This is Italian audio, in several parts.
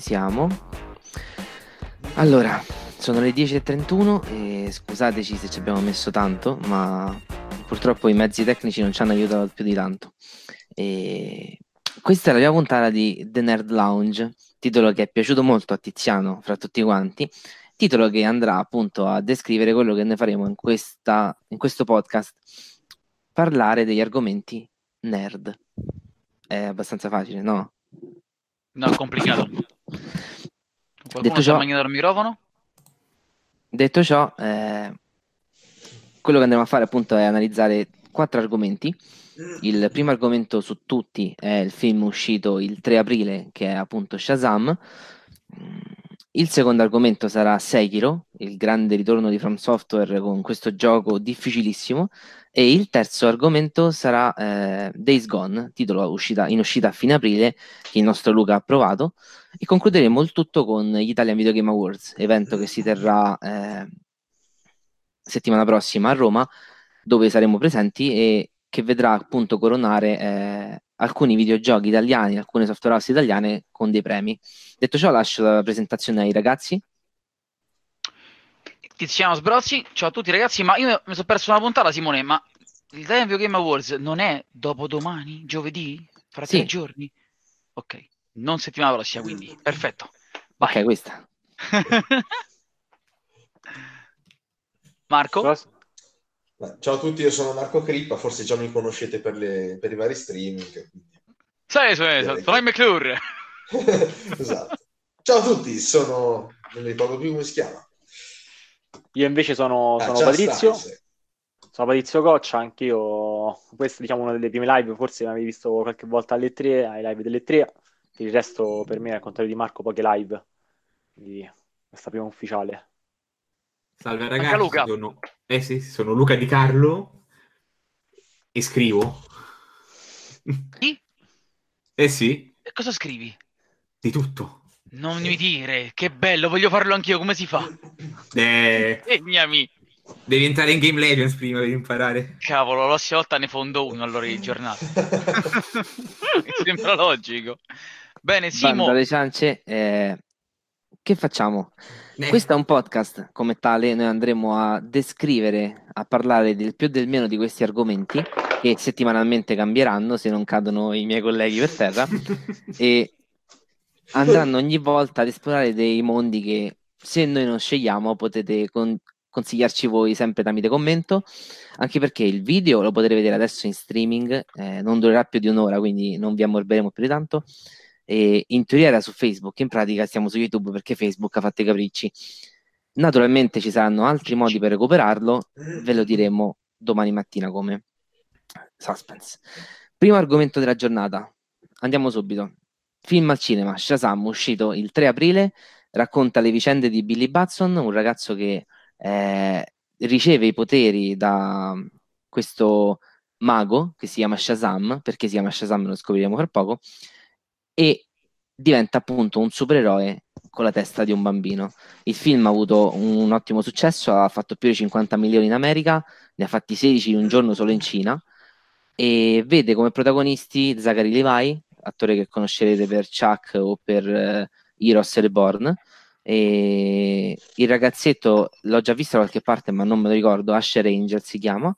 siamo. Allora, sono le 10.31 e scusateci se ci abbiamo messo tanto, ma purtroppo i mezzi tecnici non ci hanno aiutato più di tanto. E questa è la prima puntata di The Nerd Lounge, titolo che è piaciuto molto a Tiziano fra tutti quanti, titolo che andrà appunto a descrivere quello che noi faremo in, questa, in questo podcast, parlare degli argomenti nerd. È abbastanza facile, no? No, complicato. Qualcuno Detto ciò- mangiando il microfono? Detto ciò, eh, quello che andremo a fare appunto è analizzare quattro argomenti. Il primo argomento su tutti è il film uscito il 3 aprile, che è appunto Shazam. Il secondo argomento sarà Sekiro, il grande ritorno di From Software con questo gioco difficilissimo. E il terzo argomento sarà eh, Days Gone, titolo uscita- in uscita a fine aprile, che il nostro Luca ha provato. E concluderemo il tutto con gli Italian Video Game Awards, evento che si terrà eh, settimana prossima a Roma, dove saremo presenti e che vedrà appunto coronare eh, alcuni videogiochi italiani, alcune software house italiane con dei premi. Detto ciò, lascio la presentazione ai ragazzi. Tiziano Sbrozzi, ciao a tutti ragazzi, ma io mi sono perso una puntata Simone, ma il Italian Video Game Awards non è dopodomani, giovedì? Fra Sì. tre giorni? Ok, non settimana prossima quindi, perfetto. Vai. Ok, questa. Marco? Ciao a tutti, io sono Marco Crippa, forse già mi conoscete per, le- per i vari streaming. Sai, sai, sai, Fly McClure. esatto. Ciao a tutti, sono... non mi ricordo più come si chiama. Io invece sono, Ah, sono Patrizio, stai, sì. sono Patrizio Coccia, anch'io, questa è diciamo una delle prime live, forse mi avevi visto qualche volta alle 3, ai live delle 3, per il resto per me, al contrario di Marco, poche live, quindi questa prima ufficiale. Salve ragazzi, Luca. sono... Eh sì, sono Luca Di Carlo e scrivo. Chi? Eh sì, E cosa scrivi? di tutto. Non mi dire, che bello, voglio farlo anch'io, come si fa? Eh, Segnami. devi entrare in Game Legends prima per imparare. Cavolo, la prossima volta ne fondo uno allora di giornata. Mi sembra logico. Bene, Simo, Banda ciance, eh, che facciamo? Eh, Questo è un podcast, come tale noi andremo a descrivere, a parlare del più e del meno di questi argomenti che settimanalmente cambieranno se non cadono i miei colleghi per terra e andranno ogni volta ad esplorare dei mondi che se noi non scegliamo potete con- consigliarci voi sempre tramite commento, anche perché il video lo potete vedere adesso in streaming, eh, non durerà più di un'ora, quindi non vi ammorberemo più di tanto. E in teoria era su Facebook, in pratica stiamo su YouTube perché Facebook ha fatto i capricci. Naturalmente ci saranno altri modi per recuperarlo, ve lo diremo domani mattina come suspense. Primo argomento della giornata, andiamo subito. Film al cinema, Shazam, uscito il 3 aprile, racconta le vicende di Billy Batson, un ragazzo che eh, riceve i poteri da questo mago che si chiama Shazam, perché si chiama Shazam lo scopriremo fra poco, e diventa appunto un supereroe con la testa di un bambino. Il film ha avuto un ottimo successo, ha fatto più di 50 milioni in America, ne ha fatti 16 in un giorno solo in Cina e vede come protagonisti Zachary Levi, attore che conoscerete per Chuck o per eh, Heroes Reborn, e il ragazzetto l'ho già visto da qualche parte ma non me lo ricordo, Asher Angel si chiama,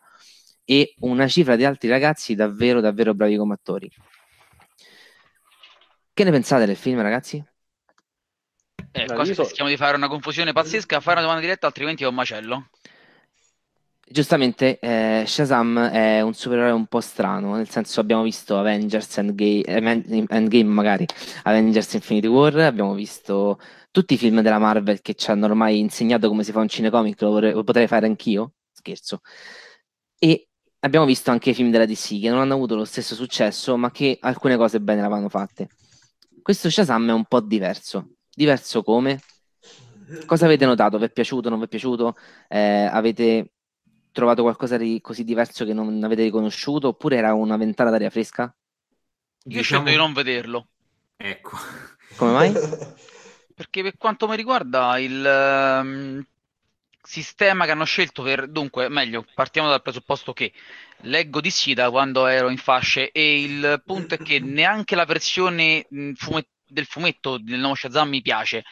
e una cifra di altri ragazzi davvero davvero bravi come attori. Che ne pensate del film ragazzi? eh, Allora, cosa so- rischiamo di fare una confusione pazzesca, fare una domanda diretta, altrimenti è un macello. Giustamente, eh, Shazam è un supereroe un po' strano, nel senso abbiamo visto Avengers Endgame, Aven- Endgame magari, Avengers Infinity War, abbiamo visto tutti i film della Marvel che ci hanno ormai insegnato come si fa un cinecomic, lo, vorrei- lo potrei fare anch'io, scherzo, e abbiamo visto anche i film della DC che non hanno avuto lo stesso successo, ma che alcune cose bene le avevano fatte. Questo Shazam è un po' diverso, diverso come? Cosa avete notato? Vi è piaciuto, non vi è piaciuto? Eh, avete trovato qualcosa di così diverso che non avete riconosciuto oppure era una ventata d'aria fresca? Io Diciamo- scelgo di non vederlo. Ecco. Come mai? Perché per quanto mi riguarda il ehm, sistema che hanno scelto per... Dunque, meglio, partiamo dal presupposto che leggo DC da quando ero in fasce e il punto è che neanche la versione mh, fume- del fumetto del nuovo Shazam mi piace.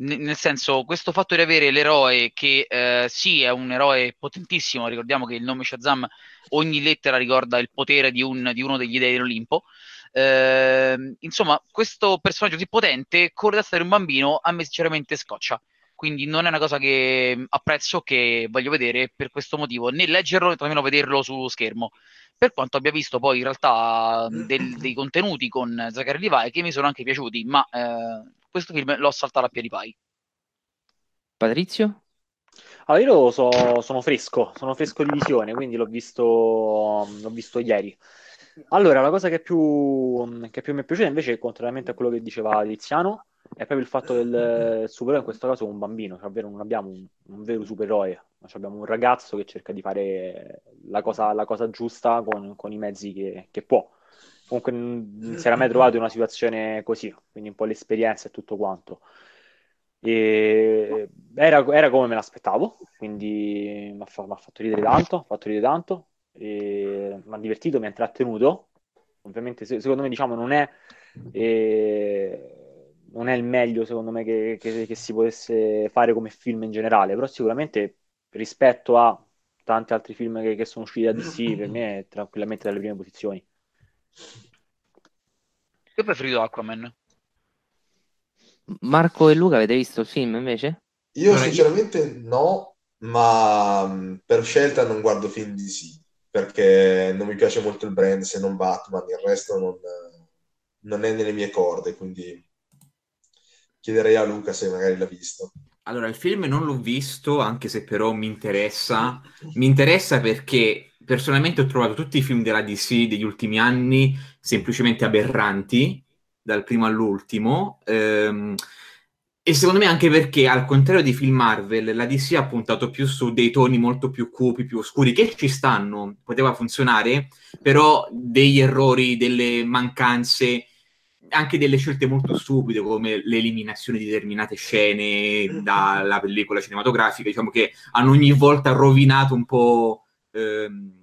Nel senso, questo fatto di avere l'eroe che eh, sì è un eroe potentissimo, ricordiamo che il nome Shazam, ogni lettera ricorda il potere di, un, di uno degli dei dell'Olimpo. Eh, insomma, questo personaggio così potente, testa di un bambino, a me sinceramente scoccia. Quindi non è una cosa che apprezzo, che voglio vedere per questo motivo, né leggerlo né nemmeno vederlo su schermo. Per quanto abbia visto poi in realtà del, dei contenuti con Zachary Levi che mi sono anche piaciuti, ma eh, questo film l'ho saltato a piedi pari. Patrizio? Allora, io so, sono fresco, sono fresco di visione, quindi l'ho visto, l'ho visto ieri. Allora, la cosa che più, che più mi è piaciuta invece, contrariamente a quello che diceva Tiziano, è proprio il fatto del supereroe, in questo caso un bambino, cioè, ovvero non abbiamo un, un vero supereroe, ma abbiamo un ragazzo che cerca di fare la cosa, la cosa giusta con, con, i mezzi che, che può. Comunque non si era mai trovato in una situazione così, quindi un po' l'esperienza e tutto quanto. E era, era, come me l'aspettavo, quindi mi ha, fa, fatto ridere tanto, ha fatto ridere tanto, mi ha divertito, mi ha intrattenuto. Ovviamente, se, secondo me, diciamo, non è, eh, non è il meglio, secondo me, che, che, che, si potesse fare come film in generale, però sicuramente rispetto a tanti altri film che, sono usciti da DC, per me è tranquillamente dalle prime posizioni. Io ho preferito Aquaman. Marco e Luca avete visto il film invece? Io sinceramente no, ma per scelta non guardo film di DC perché non mi piace molto il brand se non Batman, il resto non, non è nelle mie corde, quindi chiederei a Luca se magari l'ha visto. Allora, il film non l'ho visto, anche se però mi interessa. Mi interessa perché personalmente ho trovato tutti i film della DC degli ultimi anni semplicemente aberranti, dal primo all'ultimo. Ehm, e secondo me anche perché, al contrario di film Marvel, la DC ha puntato più su dei toni molto più cupi, più oscuri, che ci stanno, poteva funzionare, però degli errori, delle mancanze, anche delle scelte molto stupide, come l'eliminazione di determinate scene dalla pellicola cinematografica, diciamo che hanno ogni volta rovinato un po' ehm,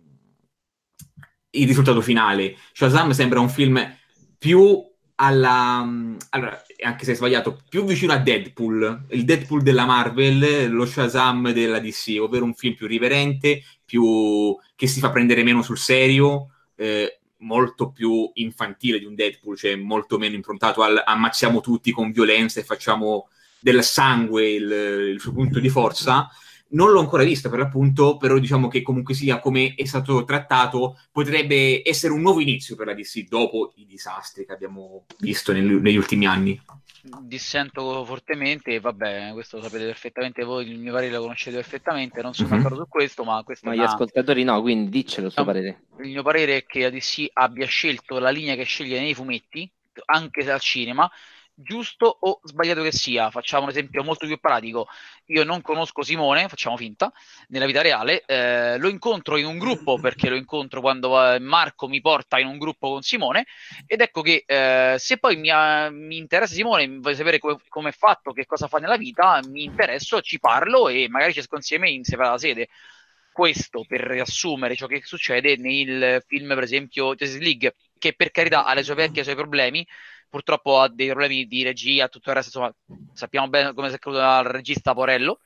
il risultato finale. Shazam sembra un film più alla... Allora, anche se è sbagliato, più vicino a Deadpool, il Deadpool della Marvel, lo Shazam della DC, ovvero un film più riverente, più... che si fa prendere meno sul serio, eh, molto più infantile di un Deadpool, cioè molto meno improntato al ammazziamo tutti con violenza e facciamo del sangue il, il suo punto di forza. Non l'ho ancora visto per l'appunto, però diciamo che comunque sia come è stato trattato, potrebbe essere un nuovo inizio per la DC dopo i disastri che abbiamo visto nel, negli ultimi anni. Dissento fortemente, e vabbè, questo lo sapete perfettamente voi, il mio parere lo conoscete perfettamente, non sono mm-hmm. d'accordo su questo, ma questo Ma gli una... ascoltatori no, quindi diccelo il suo no, parere. Il mio parere è che la DC abbia scelto la linea che sceglie nei fumetti, anche al cinema, giusto o sbagliato che sia. Facciamo un esempio molto più pratico. Io non conosco Simone, facciamo finta, nella vita reale, eh, lo incontro in un gruppo perché lo incontro quando eh, Marco mi porta in un gruppo con Simone ed ecco che eh, se poi mi, uh, mi, interessa Simone, voglio sapere come, è fatto, che cosa fa nella vita, mi interesso, ci parlo e magari ci esco insieme in separata sede. Questo per riassumere ciò che succede nel film, per esempio, Justice League, che per carità ha le sue vecchie e i suoi problemi, purtroppo ha dei problemi di regia, tutto il resto, insomma, sappiamo bene come si è creduto al regista Porello,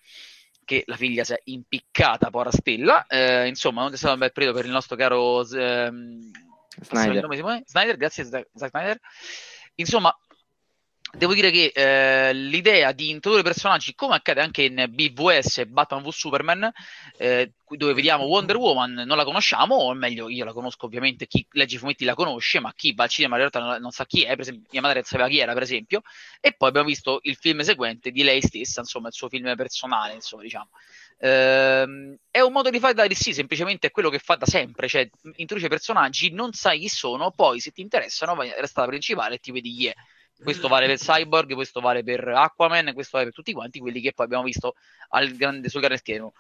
che la figlia si è impiccata, pora stella, eh, insomma, non è stato un bel periodo per il nostro caro ehm, Snyder. Snyder, grazie Zack Snyder. Insomma, Devo dire che eh, l'idea di introdurre personaggi, come accade anche in BVS Batman vs Superman, eh, dove vediamo Wonder Woman, non la conosciamo, o meglio, io la conosco ovviamente, chi legge i fumetti la conosce, ma chi va al cinema in realtà non, sa chi è, per esempio, mia madre sapeva chi era, per esempio, e poi abbiamo visto il film seguente di lei stessa, insomma, il suo film personale, insomma, diciamo. Uh, è un modo di fare da DC, semplicemente è quello che fa da sempre, cioè introduce personaggi, non sai chi sono, poi se ti interessano vai alla strada principale e ti vedi chi è. Questo vale per Cyborg, questo vale per Aquaman, questo vale per tutti quanti quelli che poi abbiamo visto al grande, sul grande schermo.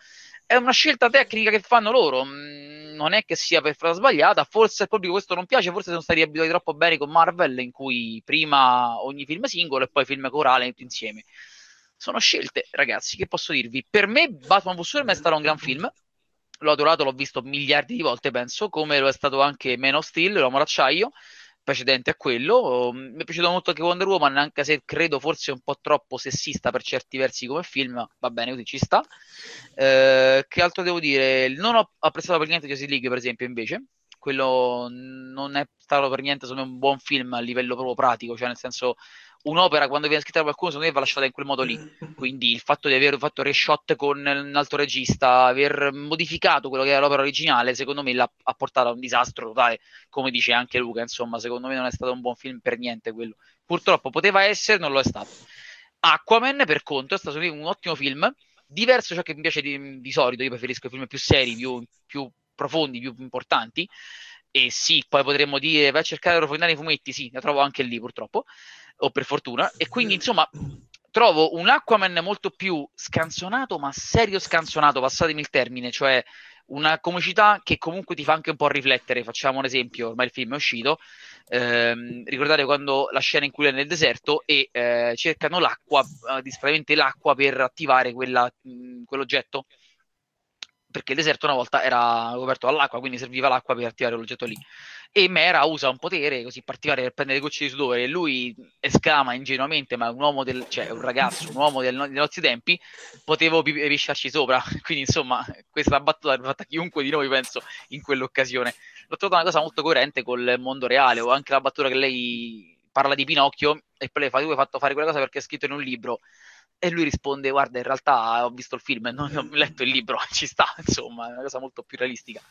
È una scelta tecnica che fanno loro, mm, non è che sia per strada sbagliata, forse al pubblico questo non piace, forse sono stati abituati troppo bene con Marvel, in cui prima ogni film singolo e poi film corale tutti insieme. Sono scelte, ragazzi, che posso dirvi? Per me Batman vs. Superman è stato un gran film, l'ho adorato, l'ho visto miliardi di volte, penso, come lo è stato anche Man of Steel, l'uomo d'acciaio, precedente a quello. Mi è piaciuto molto anche Wonder Woman, anche se credo forse un po' troppo sessista per certi versi come film, va bene, così ci sta. Eh, che altro devo dire? Non ho apprezzato per niente Justice League, per esempio, invece. Quello non è stato per niente un buon film a livello proprio pratico, cioè nel senso un'opera quando viene scritta da qualcuno secondo me va lasciata in quel modo lì. Quindi il fatto di aver fatto reshot con un altro regista aver modificato quello che era l'opera originale secondo me l'ha ha portato a un disastro totale come dice anche Luca insomma secondo me non è stato un buon film per niente quello. Purtroppo poteva essere non lo è stato. Aquaman per conto è stato un ottimo film diverso ciò che mi piace di, di solito io preferisco i film più seri più, più profondi più importanti e sì, poi potremmo dire vai a cercare di approfondire i fumetti, sì, la trovo anche lì purtroppo o per fortuna, e quindi insomma trovo un Aquaman molto più scanzonato, ma serio scanzonato, passatemi il termine, cioè una comicità che comunque ti fa anche un po' riflettere. Facciamo un esempio, ormai il film è uscito. Ehm, ricordate quando la scena in cui è nel deserto e eh, cercano l'acqua, eh, disperatamente l'acqua per attivare quella, mh, quell'oggetto perché il deserto una volta era coperto dall'acqua, quindi serviva l'acqua per attivare l'oggetto lì. E Mera usa un potere così particolare per prendere gocce di sudore e lui esclama ingenuamente, ma un uomo del, cioè un ragazzo, un uomo del, dei nostri tempi, potevo pisciarci sopra. Quindi insomma, questa battuta l'ha fatta chiunque di noi, penso, in quell'occasione. L'ho trovata una cosa molto coerente col mondo reale, o anche la battuta che lei parla di Pinocchio e poi le fa, tu hai fatto fare quella cosa perché è scritto in un libro e lui risponde: Guarda, in realtà ho visto il film e non ho letto il libro, ci sta, insomma, è una cosa molto più realistica.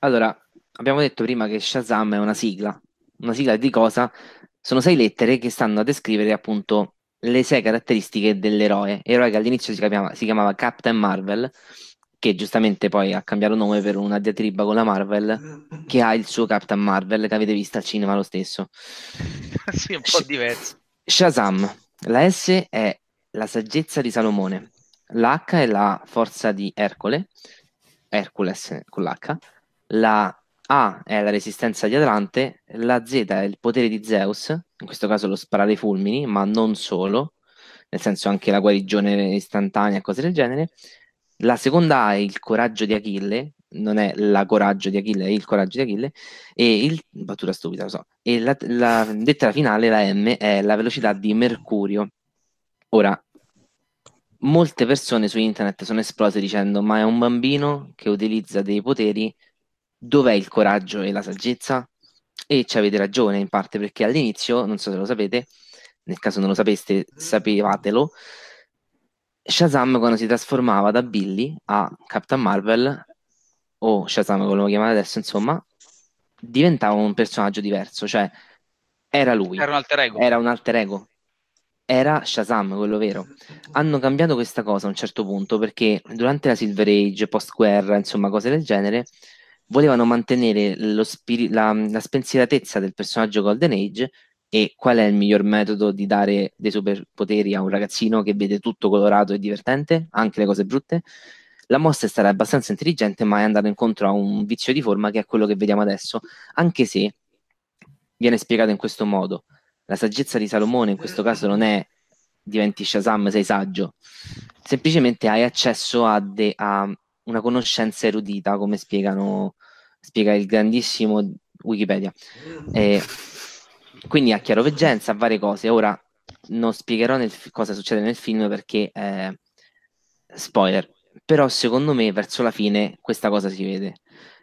Allora, abbiamo detto prima che Shazam è una sigla. Una sigla di cosa? Sono sei lettere che stanno a descrivere appunto le sei caratteristiche dell'eroe. Eroe che all'inizio si chiamava, si chiamava Captain Marvel, che giustamente poi ha cambiato nome per una diatriba con la Marvel, che ha il suo Captain Marvel che avete visto al cinema lo stesso. sì, un po' diverso. Shazam. La S è la saggezza di Salomone, l'H è la forza di Ercole, Hercules con l'H, la A è la resistenza di Atlante, la Z è il potere di Zeus, in questo caso lo sparare i fulmini, ma non solo, nel senso anche la guarigione istantanea e cose del genere. La seconda A è il coraggio di Achille, non è la coraggio di Achille, è il coraggio di Achille, e il, battuta stupida, lo so, e la, la lettera finale, la M, è la velocità di Mercurio. Ora, molte persone su internet sono esplose dicendo ma è un bambino che utilizza dei poteri, dov'è il coraggio e la saggezza? E ci avete ragione in parte perché all'inizio, non so se lo sapete, nel caso non lo sapeste, sapevatelo, Shazam quando si trasformava da Billy a Captain Marvel, o Shazam come lo chiamate adesso, insomma, diventava un personaggio diverso, cioè era lui. Era un alter ego. Era un alter ego era Shazam, quello vero. Hanno cambiato questa cosa a un certo punto perché durante la Silver Age, post-guerra, insomma, cose del genere, volevano mantenere spiri- la, la spensieratezza del personaggio Golden Age e qual è il miglior metodo di dare dei superpoteri a un ragazzino che vede tutto colorato e divertente, anche le cose brutte? La mossa è stata abbastanza intelligente, ma è andata incontro a un vizio di forma che è quello che vediamo adesso, anche se viene spiegato in questo modo la saggezza di Salomone in questo caso non è diventi Shazam, sei saggio, semplicemente hai accesso a, de- a una conoscenza erudita, come spiegano, spiega il grandissimo Wikipedia. E quindi a chiaroveggenza, a varie cose. Ora non spiegherò nel, cosa succede nel film perché eh, spoiler, però secondo me verso la fine questa cosa si vede.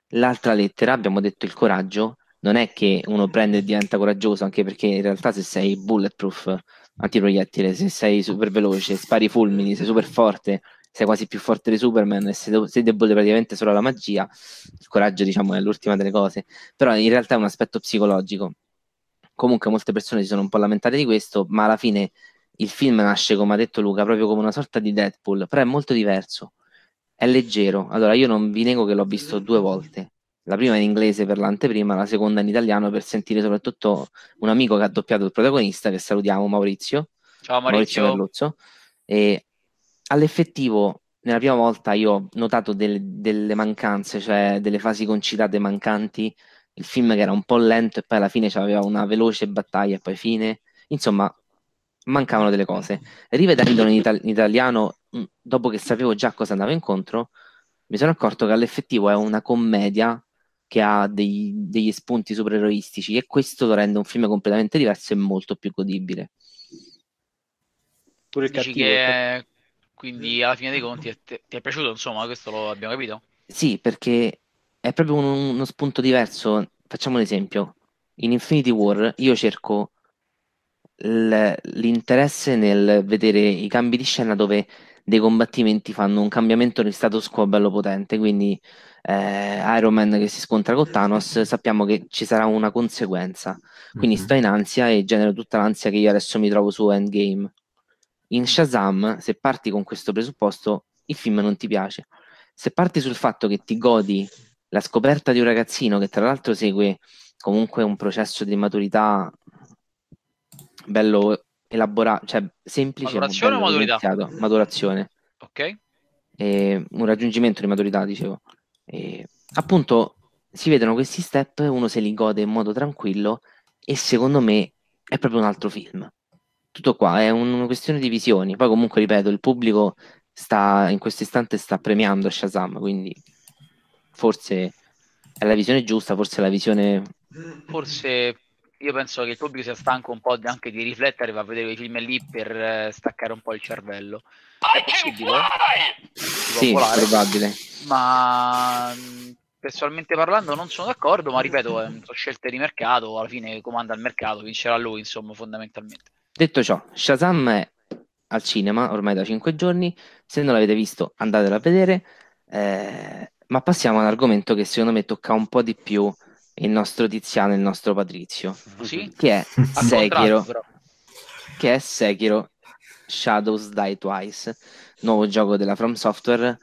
L'altra lettera, abbiamo detto il coraggio, non è che uno prende e diventa coraggioso, anche perché in realtà se sei bulletproof, antiproiettile, se sei super veloce, spari fulmini, sei super forte, sei quasi più forte di Superman e sei, sei debole praticamente solo alla magia, il coraggio diciamo è l'ultima delle cose, però in realtà è un aspetto psicologico. Comunque molte persone si sono un po' lamentate di questo, ma alla fine il film nasce, come ha detto Luca, proprio come una sorta di Deadpool, però è molto diverso, è leggero. Allora io non vi nego che l'ho visto due volte, la prima in inglese per l'anteprima, la seconda in italiano per sentire soprattutto un amico che ha doppiato il protagonista, che salutiamo, Maurizio. Ciao Maurizio. Maurizio. E all'effettivo, nella prima volta io ho notato delle, delle mancanze, cioè delle fasi concitate mancanti, il film che era un po' lento e poi alla fine aveva una veloce battaglia e poi fine. Insomma, mancavano delle cose. Rivedendolo in, itali- in italiano, dopo che sapevo già cosa andava incontro, mi sono accorto che all'effettivo è una commedia che ha dei- degli spunti supereroistici e questo lo rende un film completamente diverso e molto più godibile. Pure il Dici cattivo. che quindi alla fine dei conti ti, ti è piaciuto, insomma, questo lo abbiamo capito? Sì, perché è proprio un- uno spunto diverso. Facciamo un esempio. In Infinity War io cerco l'interesse nel vedere i cambi di scena dove dei combattimenti fanno un cambiamento di status quo bello potente. Quindi eh, Iron Man che si scontra con Thanos, sappiamo che ci sarà una conseguenza. Quindi Mhm. sto in ansia e genero tutta l'ansia che io adesso mi trovo su Endgame. In Shazam, se parti con questo presupposto, il film non ti piace. Se parti sul fatto che ti godi la scoperta di un ragazzino che tra l'altro segue comunque un processo di maturità bello elaborato, cioè semplice, ma Maturazione o maturità? evidenziato. Maturazione. Ok? E un raggiungimento di maturità, dicevo. E, appunto, si vedono questi step, uno se li gode in modo tranquillo e secondo me è proprio un altro film. Tutto qua, è un- una questione di visioni. Poi comunque, ripeto, il pubblico sta in questo istante sta premiando Shazam, quindi forse è la visione giusta, forse è la visione... Forse io penso che il pubblico sia stanco un po' di- anche di riflettere, va a vedere quei film lì per eh, staccare un po' il cervello. È possibile, Sì, volare, probabile. ma mh, personalmente parlando non sono d'accordo, ma ripeto, sono scelte di mercato, alla fine comanda il mercato, vincerà lui, insomma, fondamentalmente. Detto ciò, Shazam è al cinema ormai da 5 giorni, se non l'avete visto andatelo a vedere, eh, ma passiamo a un argomento che secondo me tocca un po' di più il nostro Tiziano il nostro Patrizio, Sì? che è Sekiro, che è Sekiro Shadows Die Twice, nuovo gioco della From Software,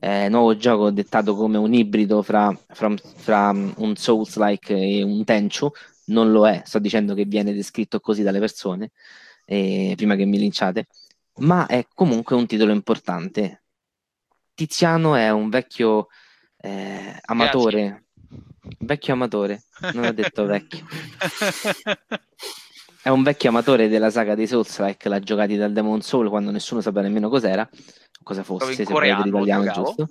eh, nuovo gioco dettato come un ibrido fra, fra- fra un Souls-like e un Tenchu, non lo è, sto dicendo che viene descritto così dalle persone, eh, prima che mi linciate, ma è comunque un titolo importante. Tiziano è un vecchio eh, amatore, vecchio amatore, non ho detto vecchio. È un vecchio amatore della saga dei Souls-like, l'ha giocati dal Demon Soul quando nessuno sapeva nemmeno cos'era, cosa fosse, se coreano l'italiano giusto.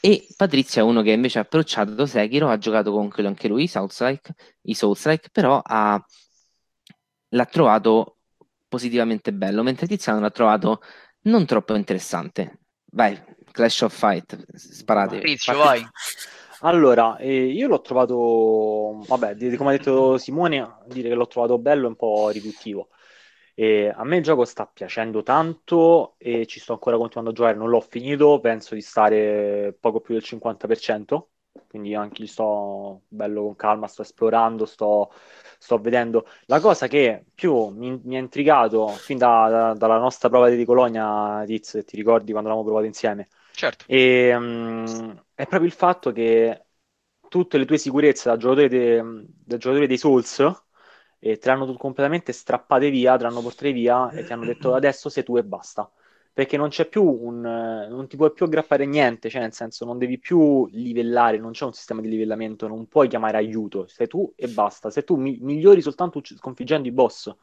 E Patrizia è uno che invece ha approcciato Sekiro, ha giocato con quello anche lui, Souls-like, i Souls-like, però ha- l'ha trovato positivamente bello, mentre Tiziano l'ha trovato non troppo interessante. Vai, Clash of Fight, sparate. Patrizio, vai. Allora, eh, io l'ho trovato, vabbè, come ha detto Simone, dire che l'ho trovato bello è un po' riduttivo. E a me il gioco sta piacendo tanto e ci sto ancora continuando a giocare, non l'ho finito, penso di stare poco più del 50%, quindi anche sto bello con calma, sto esplorando, sto, sto vedendo. La cosa che più mi, mi ha intrigato fin da- da- dalla nostra prova di Colonia, Tiz, ti ricordi quando l'avevamo provato insieme, Certo. e, mm, è proprio il fatto che tutte le tue sicurezze da giocatore, de- da giocatore dei Souls eh, te l'hanno completamente strappate via, te l'hanno portate via e ti hanno detto adesso sei tu e basta. Perché non c'è più un, non ti puoi più aggrappare niente, cioè nel senso non devi più livellare, non c'è un sistema di livellamento, non puoi chiamare aiuto, sei tu e basta. Se tu mi- migliori soltanto sconfiggendo i boss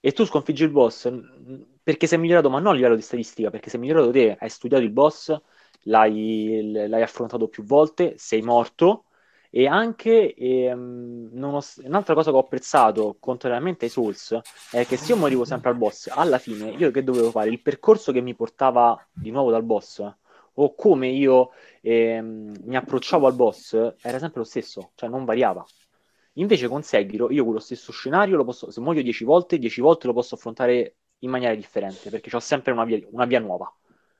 e tu sconfiggi il boss perché sei migliorato, ma non a livello di statistica, perché sei migliorato te, hai studiato il boss, l'hai, l'hai affrontato più volte, sei morto e anche ehm, nonos- un'altra cosa che ho apprezzato, contrariamente ai Souls, è che se io morivo sempre al boss, alla fine io che dovevo fare? Il percorso che mi portava di nuovo dal boss o come io ehm, mi approcciavo al boss era sempre lo stesso, cioè non variava. Invece con Sekiro io quello stesso scenario lo posso, se muoio 10 volte, 10 volte lo posso affrontare in maniera differente, perché ho sempre una via, una via nuova,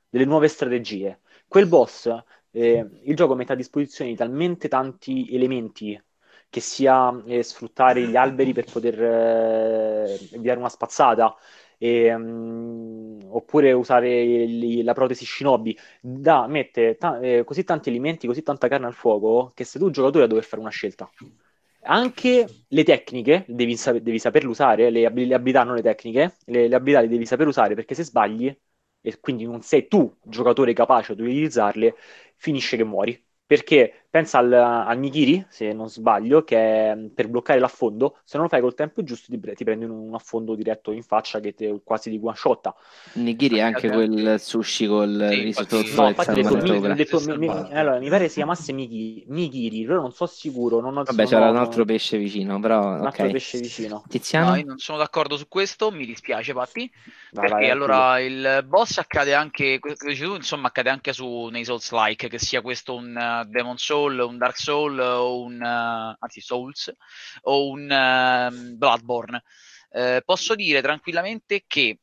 delle nuove strategie. Quel boss, eh, il gioco mette a disposizione talmente tanti elementi, che sia eh, sfruttare gli alberi per poter eh, inviare una spazzata, e, mm, oppure usare il- la protesi shinobi, da mette ta- eh, così tanti elementi, così tanta carne al fuoco, che se tu giocatore dover fare una scelta. Anche le tecniche devi, sa- devi saperle usare, le, ab- le abilità, non le tecniche, le, le abilità le devi saper usare perché se sbagli, e quindi non sei tu giocatore capace di utilizzarle, finisce che muori. Perché pensa al, al Nigiri, se non sbaglio, che mm, per bloccare l'affondo, se non lo fai col tempo giusto, ti, ti prendi un, un affondo diretto in faccia che te quasi di one shotta. Nigiri è anche quel sushi col Sì, riso infatti- sotto No, infatti detto, mi- detto- allora, mi pare si chiamasse Nigiri, Nigiri, però non so sicuro. Non ho, Vabbè, c'era ho- un altro pesce vicino, però un altro ok. pesce vicino. Tiziano? No, io non sono d'accordo su questo, mi dispiace, Patti. Vai, Perché vai, allora il boss accade anche, tu, insomma, accade anche su, nei Souls-like, che sia questo un uh, Demon Soul, un Dark Soul, o un, uh, anzi Souls, o un uh, Bloodborne. Eh, posso dire tranquillamente che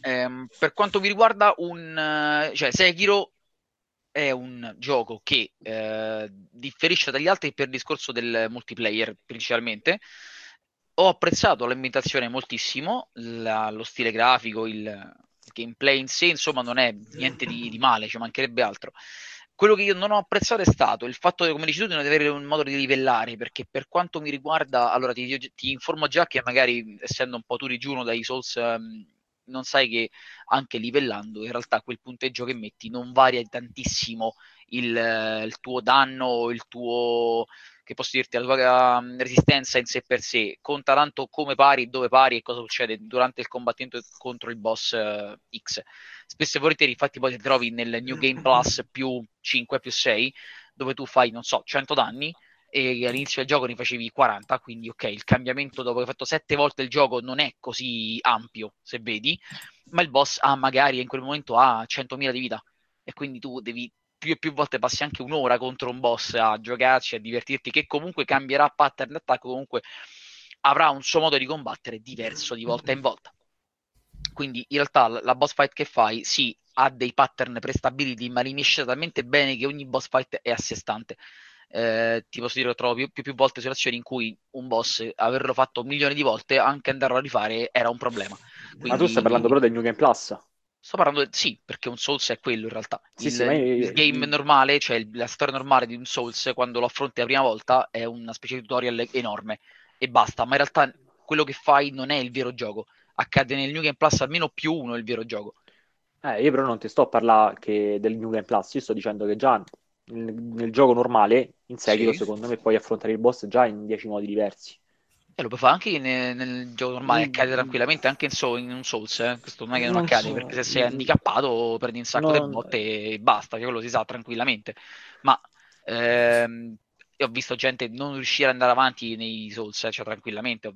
ehm, per quanto mi riguarda un, uh, cioè Sekiro è un gioco che eh, differisce dagli altri per il discorso del multiplayer principalmente. Ho apprezzato l'ambientazione moltissimo, la- lo stile grafico, il, il gameplay in sé, insomma, non è niente di, di male, ci mancherebbe altro. Quello che io non ho apprezzato è stato il fatto, come dici tu, di non avere un modo di livellare, perché per quanto mi riguarda, allora ti, ti informo già che magari, essendo un po' tu digiuno dai Souls, ehm, non sai che anche livellando, in realtà quel punteggio che metti non varia tantissimo il, il tuo danno il tuo, che posso dirti, la tua um, resistenza in sé per sé, conta tanto come pari, dove pari e cosa succede durante il combattimento contro il boss eh, X. Spesso e volentieri, infatti, poi ti trovi nel New Game Plus più 5 più 6, dove tu fai, non so, 100 danni e all'inizio del gioco ne facevi 40, quindi ok, il cambiamento dopo che hai fatto 7 volte il gioco non è così ampio, se vedi, ma il boss ha magari in quel momento ha 100.000 di vita e quindi tu devi più e più volte passi anche un'ora contro un boss a giocarci, a divertirti, che comunque cambierà pattern d'attacco, comunque avrà un suo modo di combattere diverso di volta in volta. Quindi in realtà la boss fight che fai, sì, ha dei pattern prestabiliti, ma li mesce talmente bene che ogni boss fight è a sé stante. Eh, ti posso dire trovo più, più, più volte situazioni in cui un boss, averlo fatto milioni di volte, anche andarlo a rifare era un problema. Quindi, Ma tu stai parlando però del New Game Plus? Sto parlando, de- sì, perché un Souls è quello in realtà. Sì, il, sì, ma io- il game normale, cioè il- la storia normale di un Souls, quando lo affronti la prima volta, è una specie di tutorial enorme e basta. Ma in realtà quello che fai non è il vero gioco. Accade nel New Game Plus almeno più uno è il vero gioco. Eh, io però non ti sto a parlare che del New Game Plus, io sto dicendo che già nel, nel gioco normale, in Sekiro, Sì. secondo me puoi affrontare il boss già in 10 modi diversi. E lo puoi fare anche nel, nel gioco normale, Mm. accade tranquillamente anche in, Soul- in un Souls. eh. Questo non è che non, Non accade, so. perché se sei handicappato prendi un sacco Non- di botte e basta, che quello si sa tranquillamente. Ma ehm, ho visto gente non riuscire ad andare avanti nei Souls, eh, cioè tranquillamente.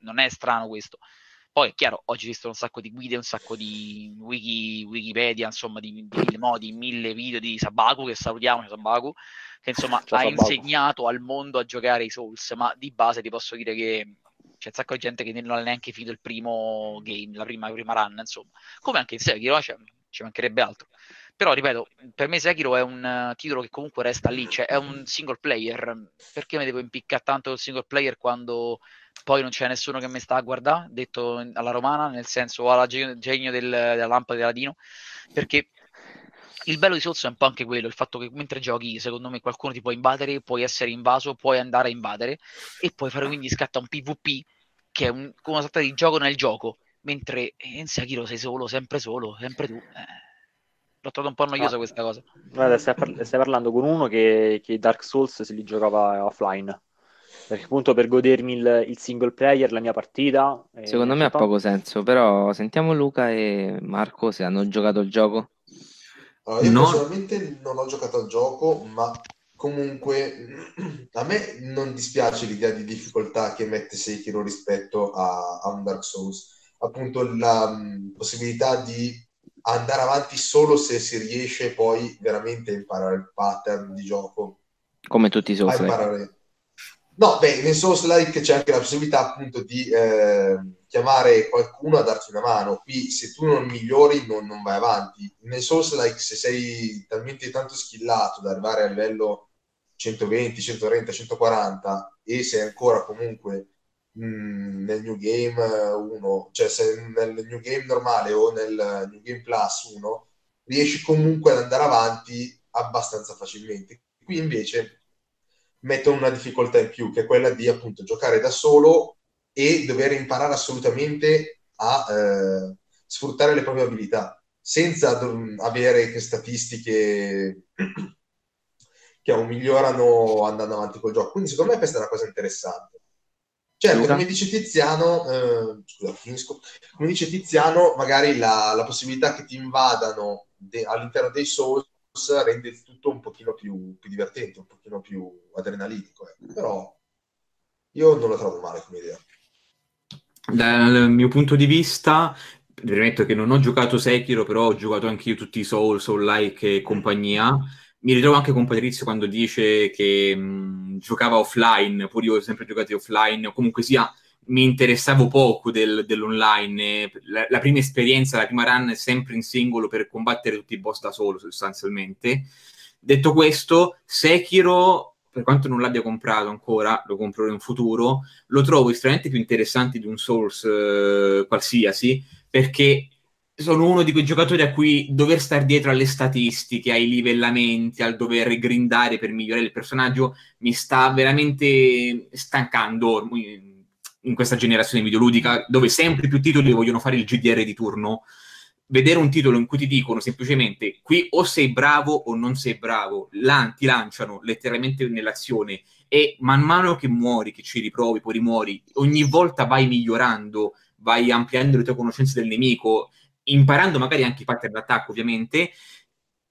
Non è strano questo. Poi è chiaro, oggi esistono un sacco di guide, un sacco di wiki, Wikipedia, insomma, di, mille modi, mille video di Sabaku, che salutiamo, Sabaku, che insomma Ciao, ha Sabaku. insegnato al mondo a giocare ai Souls, ma di base ti posso dire che c'è un sacco di gente che non ha neanche finito il primo game, la prima, prima run, insomma. Come anche in Sekiro, cioè, ci mancherebbe altro. Però, ripeto, per me Sekiro è un titolo che comunque resta lì, cioè è un single player. Perché mi devo impiccare tanto il single player quando poi non c'è nessuno che mi sta a guardare, detto alla romana, nel senso alla genio, genio del- della lampada di Aladino, perché il bello di Souls è un po' anche quello, il fatto che mentre giochi, secondo me, qualcuno ti può invadere, puoi essere invaso, puoi andare a invadere e puoi fare quindi scatta un PvP che è un- una sorta di gioco nel gioco, mentre in Sekiro sei solo, sempre solo, sempre tu. Eh, l'ho trovato un po' noiosa Ah. questa cosa. Guarda, stai, par- stai parlando con uno che, che Dark Souls se li giocava offline. Perché appunto per godermi il, il single player, la mia partita. eh, Secondo me ha poco senso, però sentiamo Luca e Marco se hanno giocato il gioco. Allora, io No. personalmente non ho giocato al gioco, ma comunque a me non dispiace l'idea di difficoltà che mette Sekiro rispetto a, a un Dark Souls. Appunto la mh, possibilità di andare avanti solo se si riesce poi veramente a imparare il pattern di gioco, Come tutti i a Souls. imparare. No, beh, nel Souls-like c'è anche la possibilità appunto di eh, chiamare qualcuno a darti una mano. Qui se tu non migliori non, non vai avanti. Nel Souls-like se sei talmente tanto skillato da arrivare a livello 120, 130, 140 e sei ancora comunque mh, nel New Game 1, cioè se nel New Game normale o nel New Game Plus 1, riesci comunque ad andare avanti abbastanza facilmente. Qui invece mettono una difficoltà in più, che è quella di appunto giocare da solo e dover imparare assolutamente a eh, sfruttare le proprie abilità, senza do- avere che statistiche che migliorano andando avanti col gioco. Quindi secondo me questa è una cosa interessante. Certo, Luca? come dice Tiziano, eh, scusa, finisco. Come dice Tiziano, magari la, la possibilità che ti invadano de- all'interno dei Souls rende tutto un pochino più, più divertente, un pochino più adrenalinico. eh. Però io non lo trovo male come idea. Dal mio punto di vista, premetto che non ho giocato Sekiro, però ho giocato anche io tutti i Soul, Soul-like e compagnia. Mi ritrovo anche con Patrizio quando dice che mh, giocava offline, pure io ho sempre giocato offline, o comunque sia, mi interessavo poco del- dell'online. La, la prima esperienza, la prima run è sempre in singolo per combattere tutti i boss da solo, sostanzialmente. Detto questo, Sekiro, per quanto non l'abbia comprato ancora, lo comprerò in futuro, lo trovo estremamente più interessante di un Souls eh, qualsiasi, perché sono uno di quei giocatori a cui dover stare dietro alle statistiche, ai livellamenti, al dover grindare per migliorare il personaggio, mi sta veramente stancando ormai in questa generazione videoludica, dove sempre più titoli vogliono fare il GDR di turno. Vedere un titolo in cui ti dicono semplicemente qui o sei bravo o non sei bravo, lan- ti lanciano letteralmente nell'azione e man mano che muori, che ci riprovi, poi rimuori, ogni volta vai migliorando, vai ampliando le tue conoscenze del nemico, imparando magari anche i pattern d'attacco, ovviamente,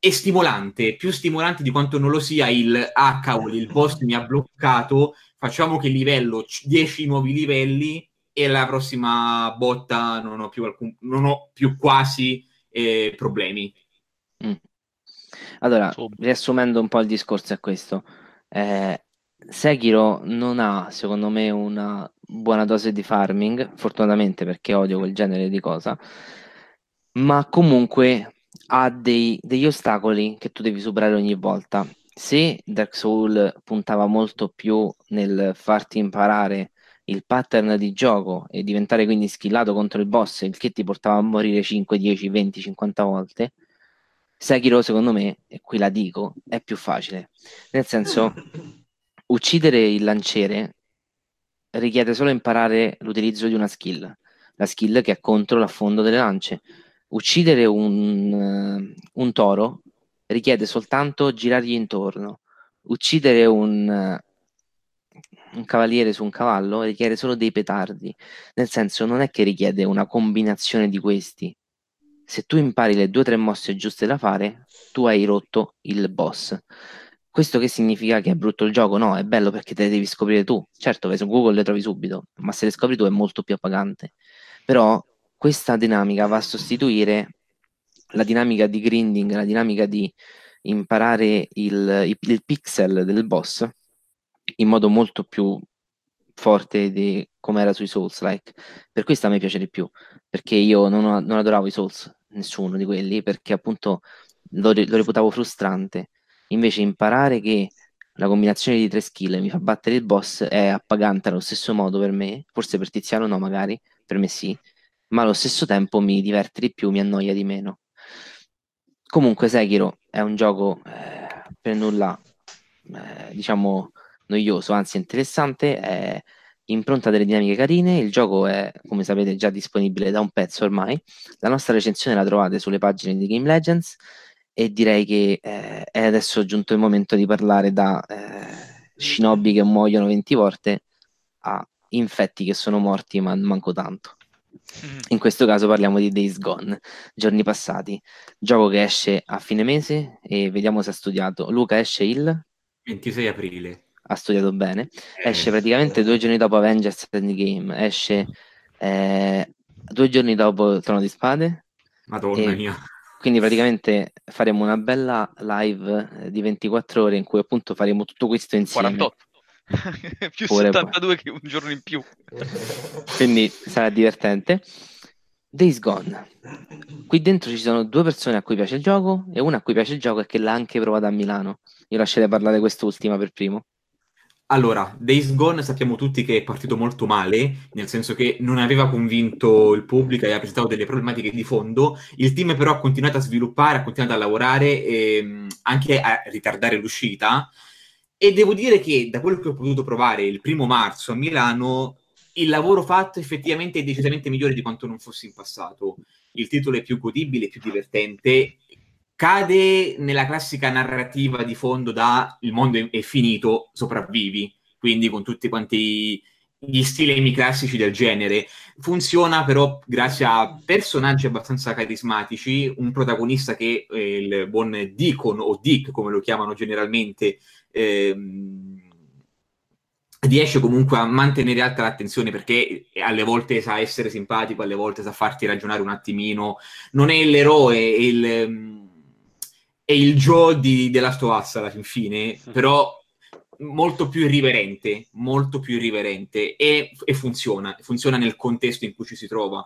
è stimolante, più stimolante di quanto non lo sia il ah cavoli, il boss mi ha bloccato, facciamo che livello 10 nuovi livelli e la prossima botta non ho più, alcun, non ho più quasi eh, problemi. Mm. Allora, riassumendo un po' il discorso è questo. Eh, Sekiro non ha, secondo me, una buona dose di farming, fortunatamente perché odio quel genere di cosa, ma comunque ha dei- degli ostacoli che tu devi superare ogni volta. Se Dark Souls puntava molto più nel farti imparare il pattern di gioco e diventare quindi skillato contro il boss, il che ti portava a morire 5, 10, 20, 50 volte, Sekiro, secondo me, e qui la dico, è più facile. Nel senso, uccidere il lanciere richiede solo imparare l'utilizzo di una skill, la skill che è contro l'affondo delle lance. Uccidere un, eh, un toro richiede soltanto girargli intorno. Uccidere un, un cavaliere su un cavallo richiede solo dei petardi. Nel senso, non è che richiede una combinazione di questi. Se tu impari le due o tre mosse giuste da fare, tu hai rotto il boss. Questo che significa che è brutto il gioco? No, è bello perché te le devi scoprire tu. Certo, vai su Google le trovi subito, ma se le scopri tu è molto più appagante. Però questa dinamica va a sostituire la dinamica di grinding, la dinamica di imparare il, il- il pixel del boss in modo molto più forte di come era sui Souls-like. Per questo a me piace di più, perché io non, non adoravo i Souls, nessuno di quelli, perché appunto lo, lo reputavo frustrante. Invece imparare che la combinazione di tre skill mi fa battere il boss è appagante allo stesso modo per me, forse per Tiziano no, magari, per me sì, ma allo stesso tempo mi diverte di più, mi annoia di meno. Comunque Sekiro è un gioco eh, per nulla, eh, diciamo, noioso, anzi interessante, è impronta delle dinamiche carine, il gioco è, come sapete, già disponibile da un pezzo ormai, la nostra recensione la trovate sulle pagine di Game Legends e direi che eh, è adesso giunto il momento di parlare da eh, shinobi che muoiono 20 volte a infetti che sono morti ma manco tanto. In questo caso parliamo di Days Gone, giorni passati, gioco che esce a fine mese e vediamo se ha studiato. Luca esce il... 26 aprile. Ha studiato bene, Eh, esce praticamente due giorni dopo Avengers Endgame, esce eh, due giorni dopo Trono di Spade, Madonna e- mia. quindi praticamente faremo una bella live eh, di 24 ore in cui appunto faremo tutto questo insieme. 48. più Pure- 72 che un giorno in più. quindi sarà divertente. Days Gone. Qui dentro ci sono due persone a cui piace il gioco e una a cui piace il gioco e che l'ha anche provato a Milano. Io lascerei parlare quest'ultima per primo. Allora, Days Gone sappiamo tutti che è partito molto male, nel senso che non aveva convinto il pubblico e ha presentato delle problematiche di fondo. Il team però ha continuato a sviluppare, ha continuato a lavorare e mh, anche a ritardare l'uscita. E devo dire che da quello che ho potuto provare il primo marzo a Milano, il lavoro fatto effettivamente è decisamente migliore di quanto non fosse in passato. Il titolo è più godibile, più divertente, cade nella classica narrativa di fondo da il mondo è, finito, sopravvivi, quindi con tutti quanti gli stilemi classici del genere. Funziona però grazie a personaggi abbastanza carismatici, un protagonista che è il buon Deacon o Dick, come lo chiamano generalmente, ehm, riesce comunque a mantenere alta l'attenzione perché alle volte sa essere simpatico, alle volte sa farti ragionare un attimino. Non è l'eroe, è il, è il Joe di, della Stoassa alla fine, però molto più irriverente, molto più irriverente e, e, funziona, funziona nel contesto in cui ci si trova.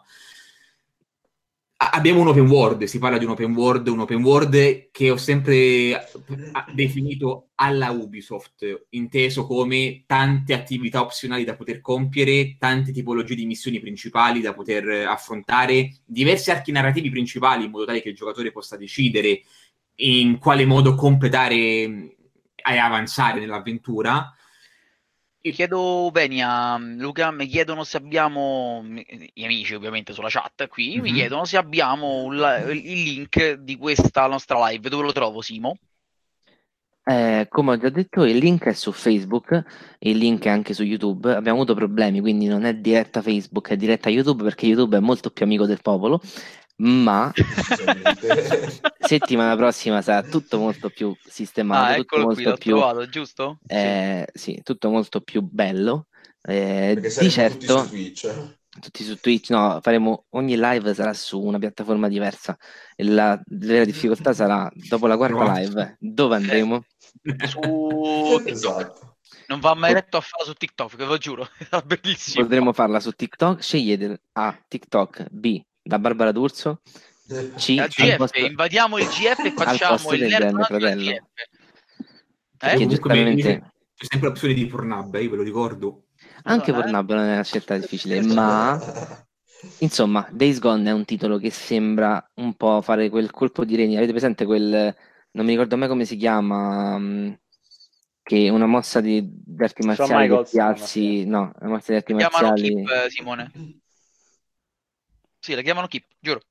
abbiamo un open world, si parla di un open world, un open world che ho sempre definito alla Ubisoft, inteso come tante attività opzionali da poter compiere, tante tipologie di missioni principali da poter affrontare, diversi archi narrativi principali in modo tale che il giocatore possa decidere in quale modo completare e avanzare nell'avventura. Io chiedo bene a Luca, mi chiedono se abbiamo, gli amici ovviamente sulla chat qui, mm-hmm. mi mhm. chiedono se abbiamo il, il link di questa nostra live, dove lo trovo Simo? Eh, come ho già detto, il link è su Facebook, il link è anche su YouTube. Abbiamo avuto problemi, quindi non è diretta Facebook, è diretta YouTube perché YouTube è molto più amico del popolo ma settimana prossima sarà tutto molto più sistemato, ah, tutto molto qui, più, trovato, giusto? Eh, sì. sì. tutto molto più bello. Eh, di certo, tutti su Twitch. Eh? Tutti su Twitch, no, faremo ogni live sarà su una piattaforma diversa e la vera difficoltà sarà dopo la quarta live dove andremo? Su esatto. Non va mai retto a farla su TikTok, ve lo giuro, è bellissimo. Potremmo farla su TikTok, scegliete A, TikTok, B, da Barbara D'Urso. C, GF, posto... invadiamo il GF e facciamo il nerd fratello. Eh? Perché giustamente... C'è sempre l'opzione di Pornhub, eh, io ve lo ricordo. Anche no, Pornhub non è una scelta difficile, ma insomma, Days Gone è un titolo che sembra un po' fare quel colpo di regno. Avete presente quel, non mi ricordo mai come si chiama, mm, che una mossa di, di arti marziali che ti alzi, no, una mossa di arti marziali. Keep, eh, Simone. Sì, la chiamano Keep, giuro.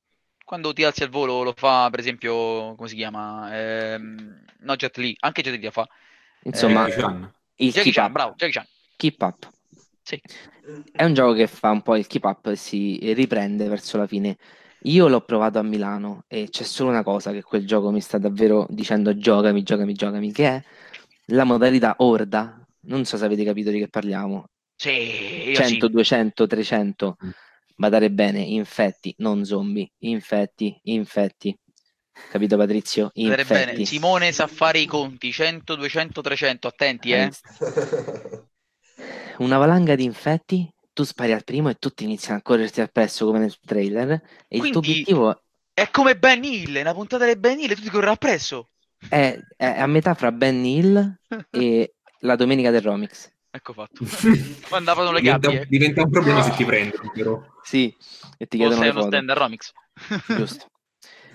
Quando ti alzi al volo lo fa, per esempio, come si chiama? Ehm, no, Jet Li, anche Jet Li la fa. Insomma, eh, il Jackie Chan, bravo, Jackie Chan. Keep Up. Sì. È un gioco che fa un po' il keep up e si riprende verso la fine. Io l'ho provato a Milano e c'è solo una cosa che quel gioco mi sta davvero dicendo giocami, giocami, giocami, che è la modalità Orda. Non so se avete capito di che parliamo. Sì, 100, sì. 200, 300 badare bene, infetti, non zombie, infetti, infetti. Capito Patrizio? Infetti. Bene. Simone sa fare i conti, 100, 200, 300, attenti eh. Una valanga di infetti, tu spari al primo e tutti iniziano a correrti appresso come nel trailer e Quindi il tuo obiettivo è come Ben Hill, una puntata di Ben Hill e tu ti corri appresso. È, è a metà fra Ben Hill e la domenica del Romix. Ecco fatto. Mandavano le diventa, gabbie. Diventa un problema se ti prendono, però. Sì, e ti chiedono o sei uno stand Romix. Giusto.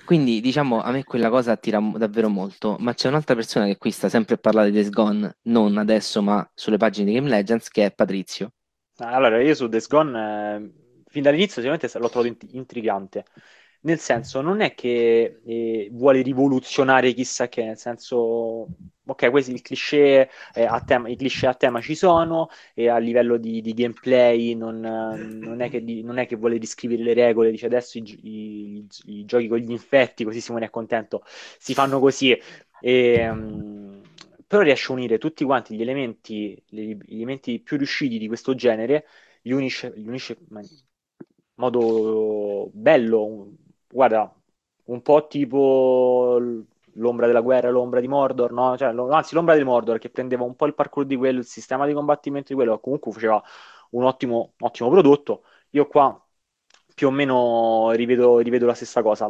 Quindi, diciamo, a me quella cosa attira davvero molto, ma c'è un'altra persona che qui sta sempre a parlare di Days Gone, non adesso, ma sulle pagine di Game Legends, che è Patrizio. Allora, io su Days Gone, eh, fin dall'inizio, sicuramente l'ho trovato intrigante nel senso non è che eh, vuole rivoluzionare chissà che, nel senso, ok, questi il cliché, eh, a tema, i cliché a tema ci sono e a livello di, di gameplay non, non, è che, non, è che, vuole riscrivere le regole, dice adesso i, i, i, giochi con gli infetti, così Simone è contento, si fanno così. E, um, però riesce a unire tutti quanti gli elementi, gli elementi più riusciti di questo genere, li unisce, li unisce in modo bello, guarda, un po' tipo l'ombra della guerra, l'ombra di Mordor, no? Cioè, anzi, l'ombra di Mordor che prendeva un po' il parkour di quello, il sistema di combattimento di quello, comunque faceva un ottimo, ottimo prodotto. Io qua più o meno rivedo, rivedo, la stessa cosa.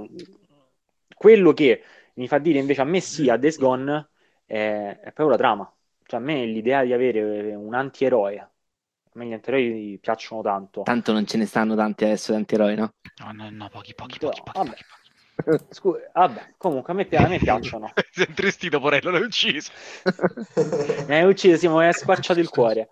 Quello che mi fa dire invece a me sì, a Days Gone, è, è proprio la trama. Cioè, a me l'idea di avere un antieroe me gli antieroi piacciono tanto. Tanto non ce ne stanno tanti adesso di antieroi, no? No, no, no, pochi, pochi, pochi, pochi, vabbè. pochi, Scusa, vabbè, comunque a me, a me piacciono. Sei intristito, Porello, l'hai ucciso. mi hai ucciso, sì, mi hai squarciato il cuore.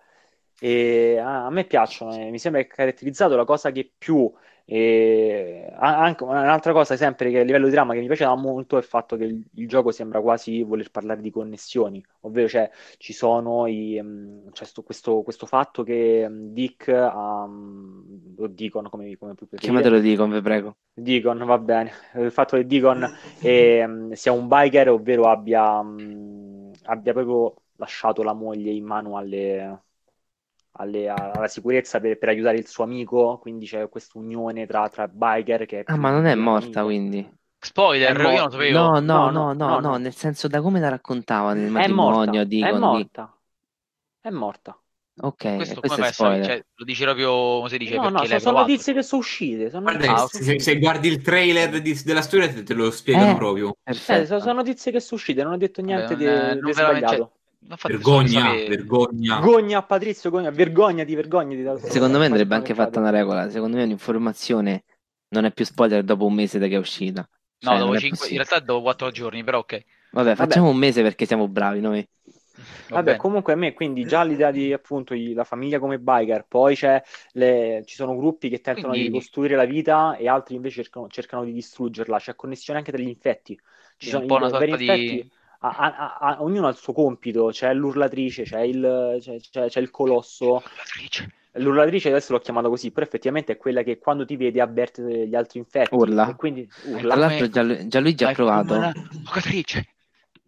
E, a, a me piacciono, e mi sembra che caratterizzato la cosa che più E anche un'altra cosa, sempre che a livello di drama che mi piaceva molto è il fatto che il, il gioco sembra quasi voler parlare di connessioni, ovvero cioè, ci sono i, um, c'è sto, questo, questo, fatto che um, Dick ha, um, o Deacon come, come Chiamatelo Deacon, vi prego. Deacon, va bene. Il fatto che Deacon è, sia un biker, ovvero abbia, abbia proprio lasciato la moglie in mano alle alle, alla sicurezza per, per, aiutare il suo amico, quindi c'è questa unione tra, tra biker che... Ah, ma non è morta, amico. quindi? Spoiler, mo- io non sapevo. No, no, no, no, no, nel senso da come la raccontava nel matrimonio di È morta. È morta. Ok, questo, questo è spoiler. Cioè, lo dice proprio come si dice? No, no, sono, sono notizie che sono uscite. Sono Guarda, ah, se, se, guardi il trailer di, della storia te lo spiegano eh, proprio. Eh, sono, sono, notizie che sono uscite, non ho detto niente Vabbè, di, di sbagliato. Vergogna, vergogna. Vergogna, Patrizio, vergogna, vergognati, vergognati. Secondo me andrebbe anche fatta una regola. Secondo me un'informazione non è più spoiler dopo un mese da che è uscita. Cioè, no, dopo 5, in realtà dopo 4 giorni, però ok. Vabbè, facciamo Vabbè. un mese perché siamo bravi noi. Vabbè, comunque a me quindi già l'idea di appunto la famiglia come biker, poi le, ci sono gruppi che tentano quindi... di ricostruire la vita e altri invece cercano, cercano, di distruggerla, c'è connessione anche tra gli infetti. Ci sono un po' una sorta di... Infetti, a, a, a, ognuno ha il suo compito, c'è l'urlatrice, c'è il, c'è, c'è, c'è il colosso. L'urlatrice. L'urlatrice adesso l'ho chiamata così, però effettivamente è quella che quando ti vede avverte gli altri infetti. Urla. E quindi urla. Tra l'altro Gianlu- Gianluigi ha provato... L'urlatrice.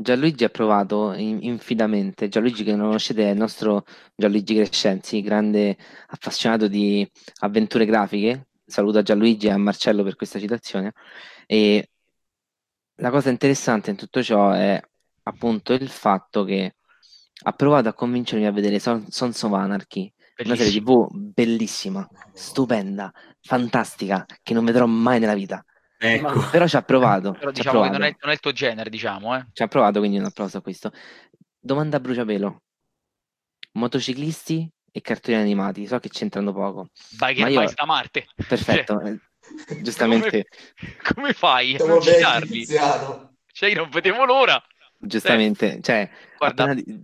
Gianluigi ha provato in- infidamente, Gianluigi che non conoscete è il nostro Gianluigi Crescenzi, grande appassionato di avventure grafiche. Saluto a Gianluigi e a Marcello per questa citazione. E la cosa interessante in tutto ciò è appunto il fatto che ha provato a convincermi a vedere Son- Sons of Anarchy, una serie tv bellissima, stupenda, fantastica, che non vedrò mai nella vita. Ecco. Però ci ha provato. Però ci diciamo provato. che non è, non è, il tuo genere, diciamo. Eh. Ci ha provato, quindi un applauso a questo. Domanda a bruciapelo. Motociclisti e cartoni animati, so che c'entrano poco. Vai che io... da Marte. Perfetto, cioè, giustamente. Come, come fai a citarli? Cioè, io non vedevo l'ora. Giustamente, eh, cioè, guarda, appena...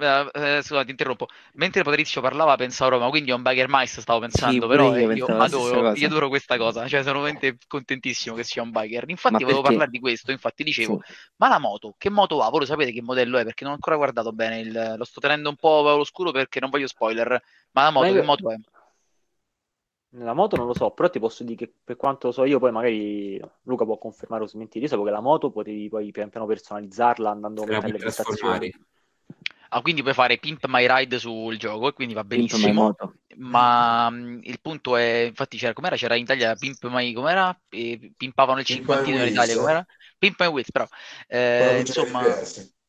Uh, eh, scusa, ti interrompo. Mentre Patrizio parlava, pensavo Roma, quindi a un Bagger Mice stavo pensando, sì, però io, eh, io, adoro, io, adoro, questa cosa, cioè sono veramente contentissimo che sia un Bagger. Infatti, ma volevo perché... parlare di questo, infatti dicevo, sì. ma la moto, che moto ha? Voi lo sapete che modello è? Perché non ho ancora guardato bene, il... lo sto tenendo un po' all'oscuro perché non voglio spoiler, ma la moto, ma io... che moto è? Nella moto non lo so, però ti posso dire che per quanto lo so io, poi magari Luca può confermare o smentire. Io sapevo che la moto potevi poi pian piano personalizzarla andando a le prestazioni. Ah, quindi puoi fare Pimp My Ride sul gioco e quindi va benissimo. Ma mh, il punto è, infatti, c'era com'era? C'era in Italia Pimp My com'era? E pimpavano il cinquantino in Italia com'era? Pimp My Wheels, però. Eh, insomma,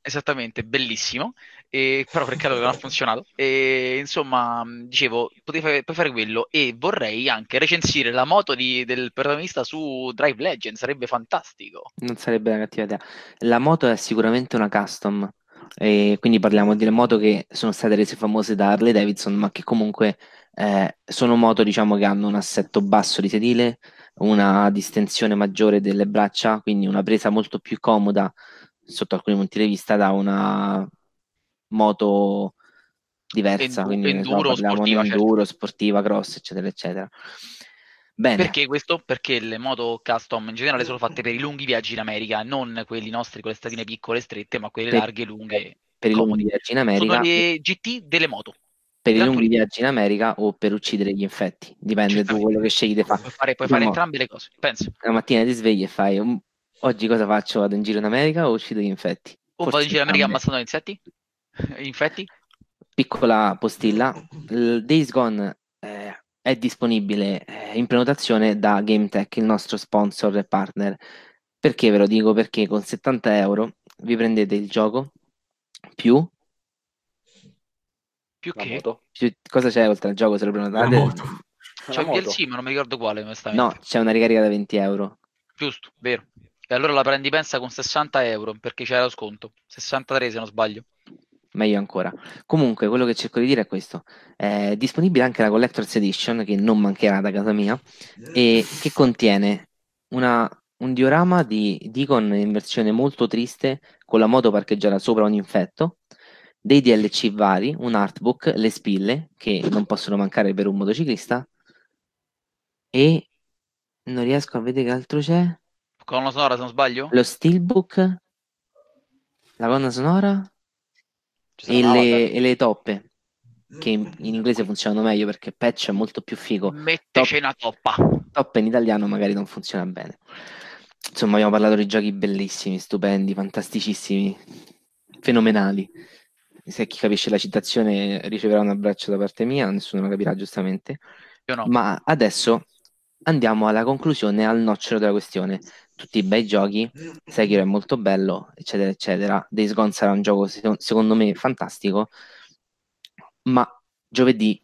esattamente, bellissimo. E, però peccato che non ha funzionato. E insomma, dicevo, potevi fare, puoi fare quello. E vorrei anche recensire la moto di, del protagonista su Drive Legend, sarebbe fantastico. Non sarebbe una cattiva idea. La moto è sicuramente una custom e quindi parliamo delle moto che sono state rese famose da Harley Davidson, ma che comunque eh, sono moto diciamo, che hanno un assetto basso di sedile, una distensione maggiore delle braccia, quindi una presa molto più comoda sotto alcuni punti di vista da una moto diversa, Endu- quindi enduro, so, sportiva, di enduro, certo. sportiva, cross, eccetera, eccetera. Bene. Perché questo? Perché le moto custom in generale sono fatte per i lunghi viaggi in America, non quelli nostri con le stradine piccole e strette, ma quelle per, larghe e lunghe. Per i lunghi viaggi in America. Sono le GT delle moto. Per i lunghi viaggi in America o per uccidere gli infetti, dipende tu quello che scegli di fare. Puoi fare, puoi fare entrambe le cose, penso. La mattina ti svegli e fai oggi cosa faccio? Vado in giro in America o uccido gli infetti? O Forse vado in giro in America ammazzando gli insetti? infetti? Piccola postilla, il Days Gone eh, è disponibile eh, in prenotazione da GameTech, il nostro sponsor e partner. Perché ve lo dico? Perché con 70 euro vi prendete il gioco più più La che più- cosa c'è oltre al gioco se lo prenotate? c'è un. DLC, ma non mi ricordo quale. No, c'è una ricarica da 20 euro. Giusto, vero. E allora la prendi pensa con 60 euro perché c'era lo sconto. 63 se non sbaglio. Meglio ancora. Comunque, quello che cerco di dire è questo: è disponibile anche la Collector's Edition, che non mancherà da casa mia, e che contiene una- un diorama di Deacon in versione molto triste, con la moto parcheggiata sopra un infetto, dei DLC vari, un artbook, le spille, che non possono mancare per un motociclista, E non riesco a vedere che altro c'è. Colonna sonora, se non sbaglio? Lo steelbook, la colonna sonora e le, e le toppe, che in, in inglese funzionano meglio perché patch è molto più figo. Metteci una toppa. Top in italiano magari non funziona bene. Insomma, abbiamo parlato di giochi bellissimi, stupendi, fantasticissimi, fenomenali. Se chi capisce la citazione riceverà un abbraccio da parte mia, nessuno lo capirà giustamente. No. Ma adesso andiamo alla conclusione, al nocciolo della questione. Tutti bei giochi, Sekiro è molto bello, eccetera, eccetera. Days Gone sarà un gioco se- secondo me fantastico, ma giovedì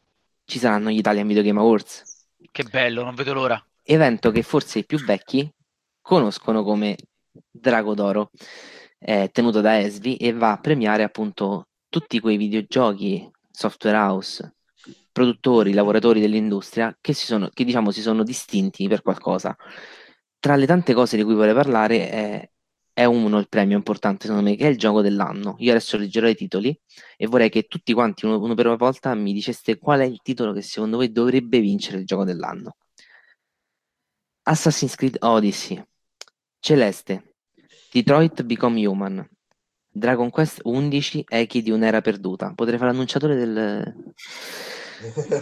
ci saranno gli Italian Video Game Awards Che bello, non vedo l'ora. evento che forse i più vecchi conoscono come Drago d'Oro, è tenuto da Esvi e va a premiare appunto tutti quei videogiochi, software house, produttori, lavoratori dell'industria che, si sono, che diciamo si sono distinti per qualcosa. Tra le tante cose di cui vorrei parlare è, è uno il premio importante secondo me, che è il gioco dell'anno. Io adesso leggerò i titoli e vorrei che tutti quanti, uno, uno per volta, mi diceste qual è il titolo che secondo voi dovrebbe vincere il gioco dell'anno. Assassin's Creed Odyssey, Celeste, Detroit Become Human, Dragon Quest 11, Echi di un'era perduta. Potrei fare l'annunciatore del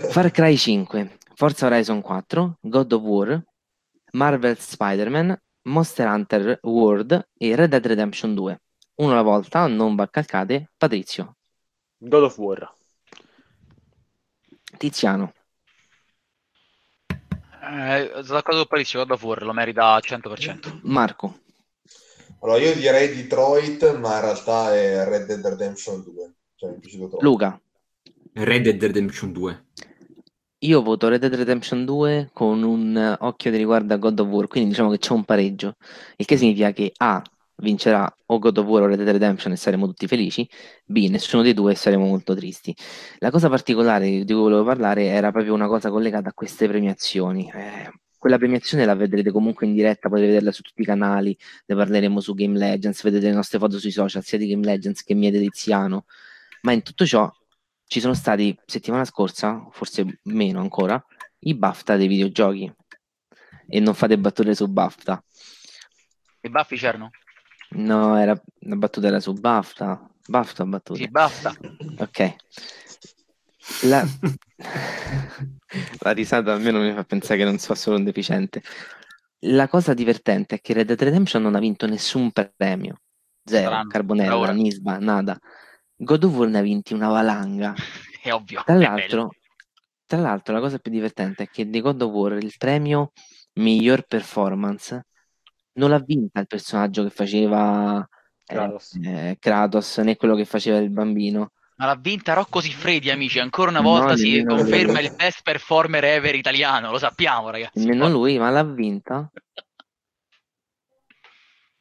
Far Cry 5, Forza Horizon 4, God of War, Marvel Spider-Man, Monster Hunter World e Red Dead Redemption 2. Uno alla volta, non baccalcate. Patrizio, God of War. Tiziano, Eh, sono d'accordo con Parisio, God of War lo merita al 100%. Marco, Allora, io direi Detroit, ma in realtà è Red Dead Redemption 2. Cioè. Luca. Red Dead Redemption 2. Io voto Red Dead Redemption 2 con un occhio di riguardo a God of War, quindi diciamo che c'è un pareggio, il che significa che A vincerà o God of War o Red Dead Redemption e saremo tutti felici, B nessuno dei due e saremo molto tristi. La cosa particolare di cui volevo parlare era proprio una cosa collegata a queste premiazioni. Eh, quella premiazione la vedrete comunque in diretta, potete vederla su tutti i canali, ne parleremo su Game Legends, vedete le nostre foto sui social, sia di Game Legends che mie di Tiziano, ma in tutto ciò ci sono stati settimana scorsa, forse meno ancora, i BAFTA dei videogiochi. E non fate battute su BAFTA. I baffi c'erano? No, era, la battuta era su BAFTA. BAFTA o battute. Sì, basta. Ok. La... la risata almeno mi fa pensare che non so solo un deficiente. La cosa divertente è che Red Dead Redemption non ha vinto nessun premio. Zero, Strano, Carbonella. Nisba, nada. God of War ne ha vinti una valanga. È ovvio. Tra è l'altro, tra l'altro, la cosa più divertente è che di God of War il premio miglior performance non l'ha vinta il personaggio che faceva eh, Kratos. eh, Kratos, né quello che faceva il bambino. Ma l'ha vinta Rocco Siffredi, amici. Ancora una No, volta si nemmeno conferma lui. il best performer ever italiano. Lo sappiamo, ragazzi. Nemmeno lui, ma l'ha vinta.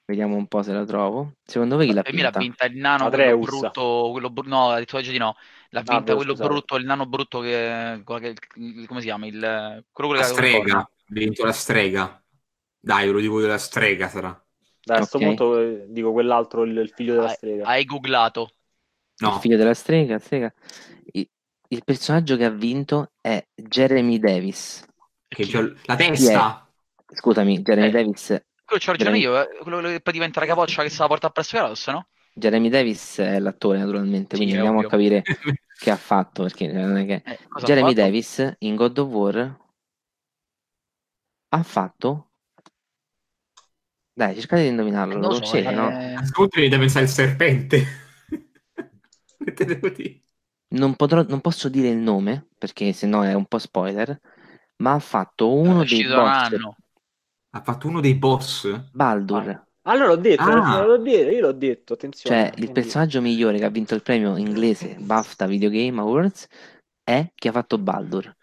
Vediamo un po' se la trovo. Secondo voi chi l'ha Per me l'ha vinta? vinta il nano, quello brutto, quello bru- no, ha detto oggi di no. L'ha Ah, vinta beh, quello scusate. brutto, il nano brutto che, quello che- il- come si chiama? Il, quello La strega. Ha vinto la strega. Dai, ve lo dico io, la strega sarà. Dai, a questo punto eh, dico quell'altro, il, il figlio della Hai, strega. hai googlato. Il No, figlio della strega, strega. Il, il personaggio che ha vinto è Jeremy Davis. che la testa. Scusami, Jeremy Eh. Davis Quello c'ho ragione Jeremy- io, eh, quello che poi diventa la capoccia che se la porta presso Kratos, no? Jeremy Davis è l'attore naturalmente, Sì, quindi andiamo ovvio. a capire che ha fatto, perché non è che... Eh, Jeremy fatto? Davis in God of War ha fatto... Dai, cercate di indovinarlo, Eh, lo non lo so, conoscete, eh, no? Ascolta, mi da pensare al serpente. Che te devo dire? Non, potrò, non posso dire il nome, perché sennò è un po' spoiler, ma ha fatto uno dei un boss, anno. Ha fatto uno dei boss. Baldur, Allora l'ho detto, Ah. l'ho detto, io l'ho detto, attenzione. cioè il quindi- personaggio migliore che ha vinto il premio inglese BAFTA Video Game Awards è chi ha fatto Baldur.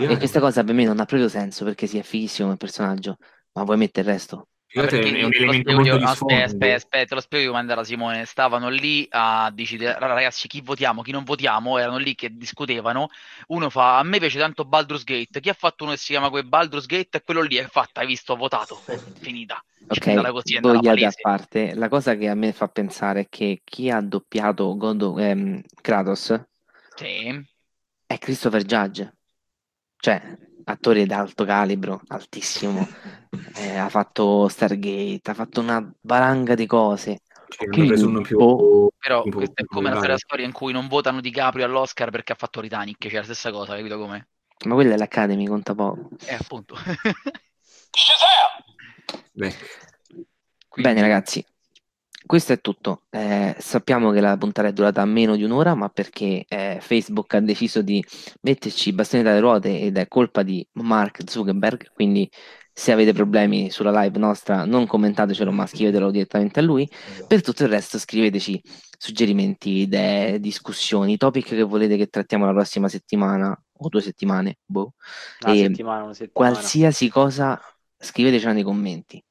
E questa cosa per me non ha proprio senso, perché sì, è fighissimo il personaggio, ma vuoi mettere il resto? Ma È perché un te lo elemento spiego molto io- di aspetta, aspetta, aspetta, te lo spiego io come andava Simone. Stavano lì a decidere, allora, ragazzi, chi votiamo, chi non votiamo, erano lì che discutevano. Uno fa, a me piace tanto Baldur's Gate. Chi ha fatto uno che si chiama quel Baldur's Gate? E quello lì è fatta, hai visto, ho votato. È finita. Così, Ok, andata vogliate a palese. parte, la cosa che a me fa pensare è che chi ha doppiato God of- ehm, Kratos Sì. è Christopher Judge. Cioè, attore d'alto calibro, altissimo. Eh, ha fatto Stargate, ha fatto una valanga di cose. Cioè, uno più... boh. Però po' questa è come la popolare. storia in cui non votano DiCaprio all'Oscar perché ha fatto Titanic, cioè la stessa cosa, capito come? Ma quella è l'Academy, conta poco. Eh, appunto. Beh, Quindi- Bene, ragazzi, questo è tutto. Eh, sappiamo che la puntata è durata meno di un'ora, ma perché eh, Facebook ha deciso di metterci i bastoni dalle ruote ed è colpa di Mark Zuckerberg. Quindi, se avete problemi sulla live nostra, non commentatecelo, ma scrivetelo direttamente a lui. Esatto. Per tutto il resto, scriveteci suggerimenti, idee, discussioni, topic che volete che trattiamo la prossima settimana o due settimane. Boh. Una E settimana, una settimana. qualsiasi cosa scrivetecela nei commenti.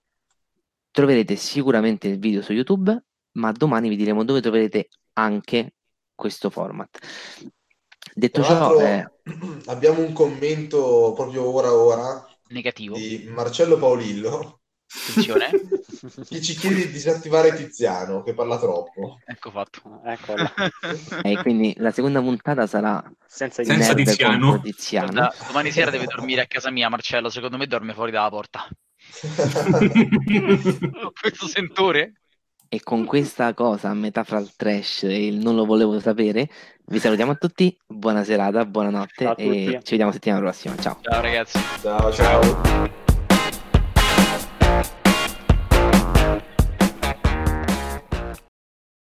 Troverete sicuramente il video su YouTube, ma domani vi diremo dove troverete anche questo format. Detto ciò, eh, abbiamo un commento proprio ora ora Negativo. di Marcello Paolillo Attenzione. che ci chiede di disattivare Tiziano che parla troppo. ecco fatto. Eccola. eh, quindi la seconda puntata sarà Senza Senza Tiziano. Tiziano. Guarda, domani sera deve dormire a casa mia, Marcello. Secondo me dorme fuori dalla porta. Questo sentore? E con questa cosa a metà fra il trash e il non lo volevo sapere, vi salutiamo a tutti, buona serata, buonanotte Ciao e ci vediamo settimana prossima. Ciao. Ciao ragazzi. ciao ciao.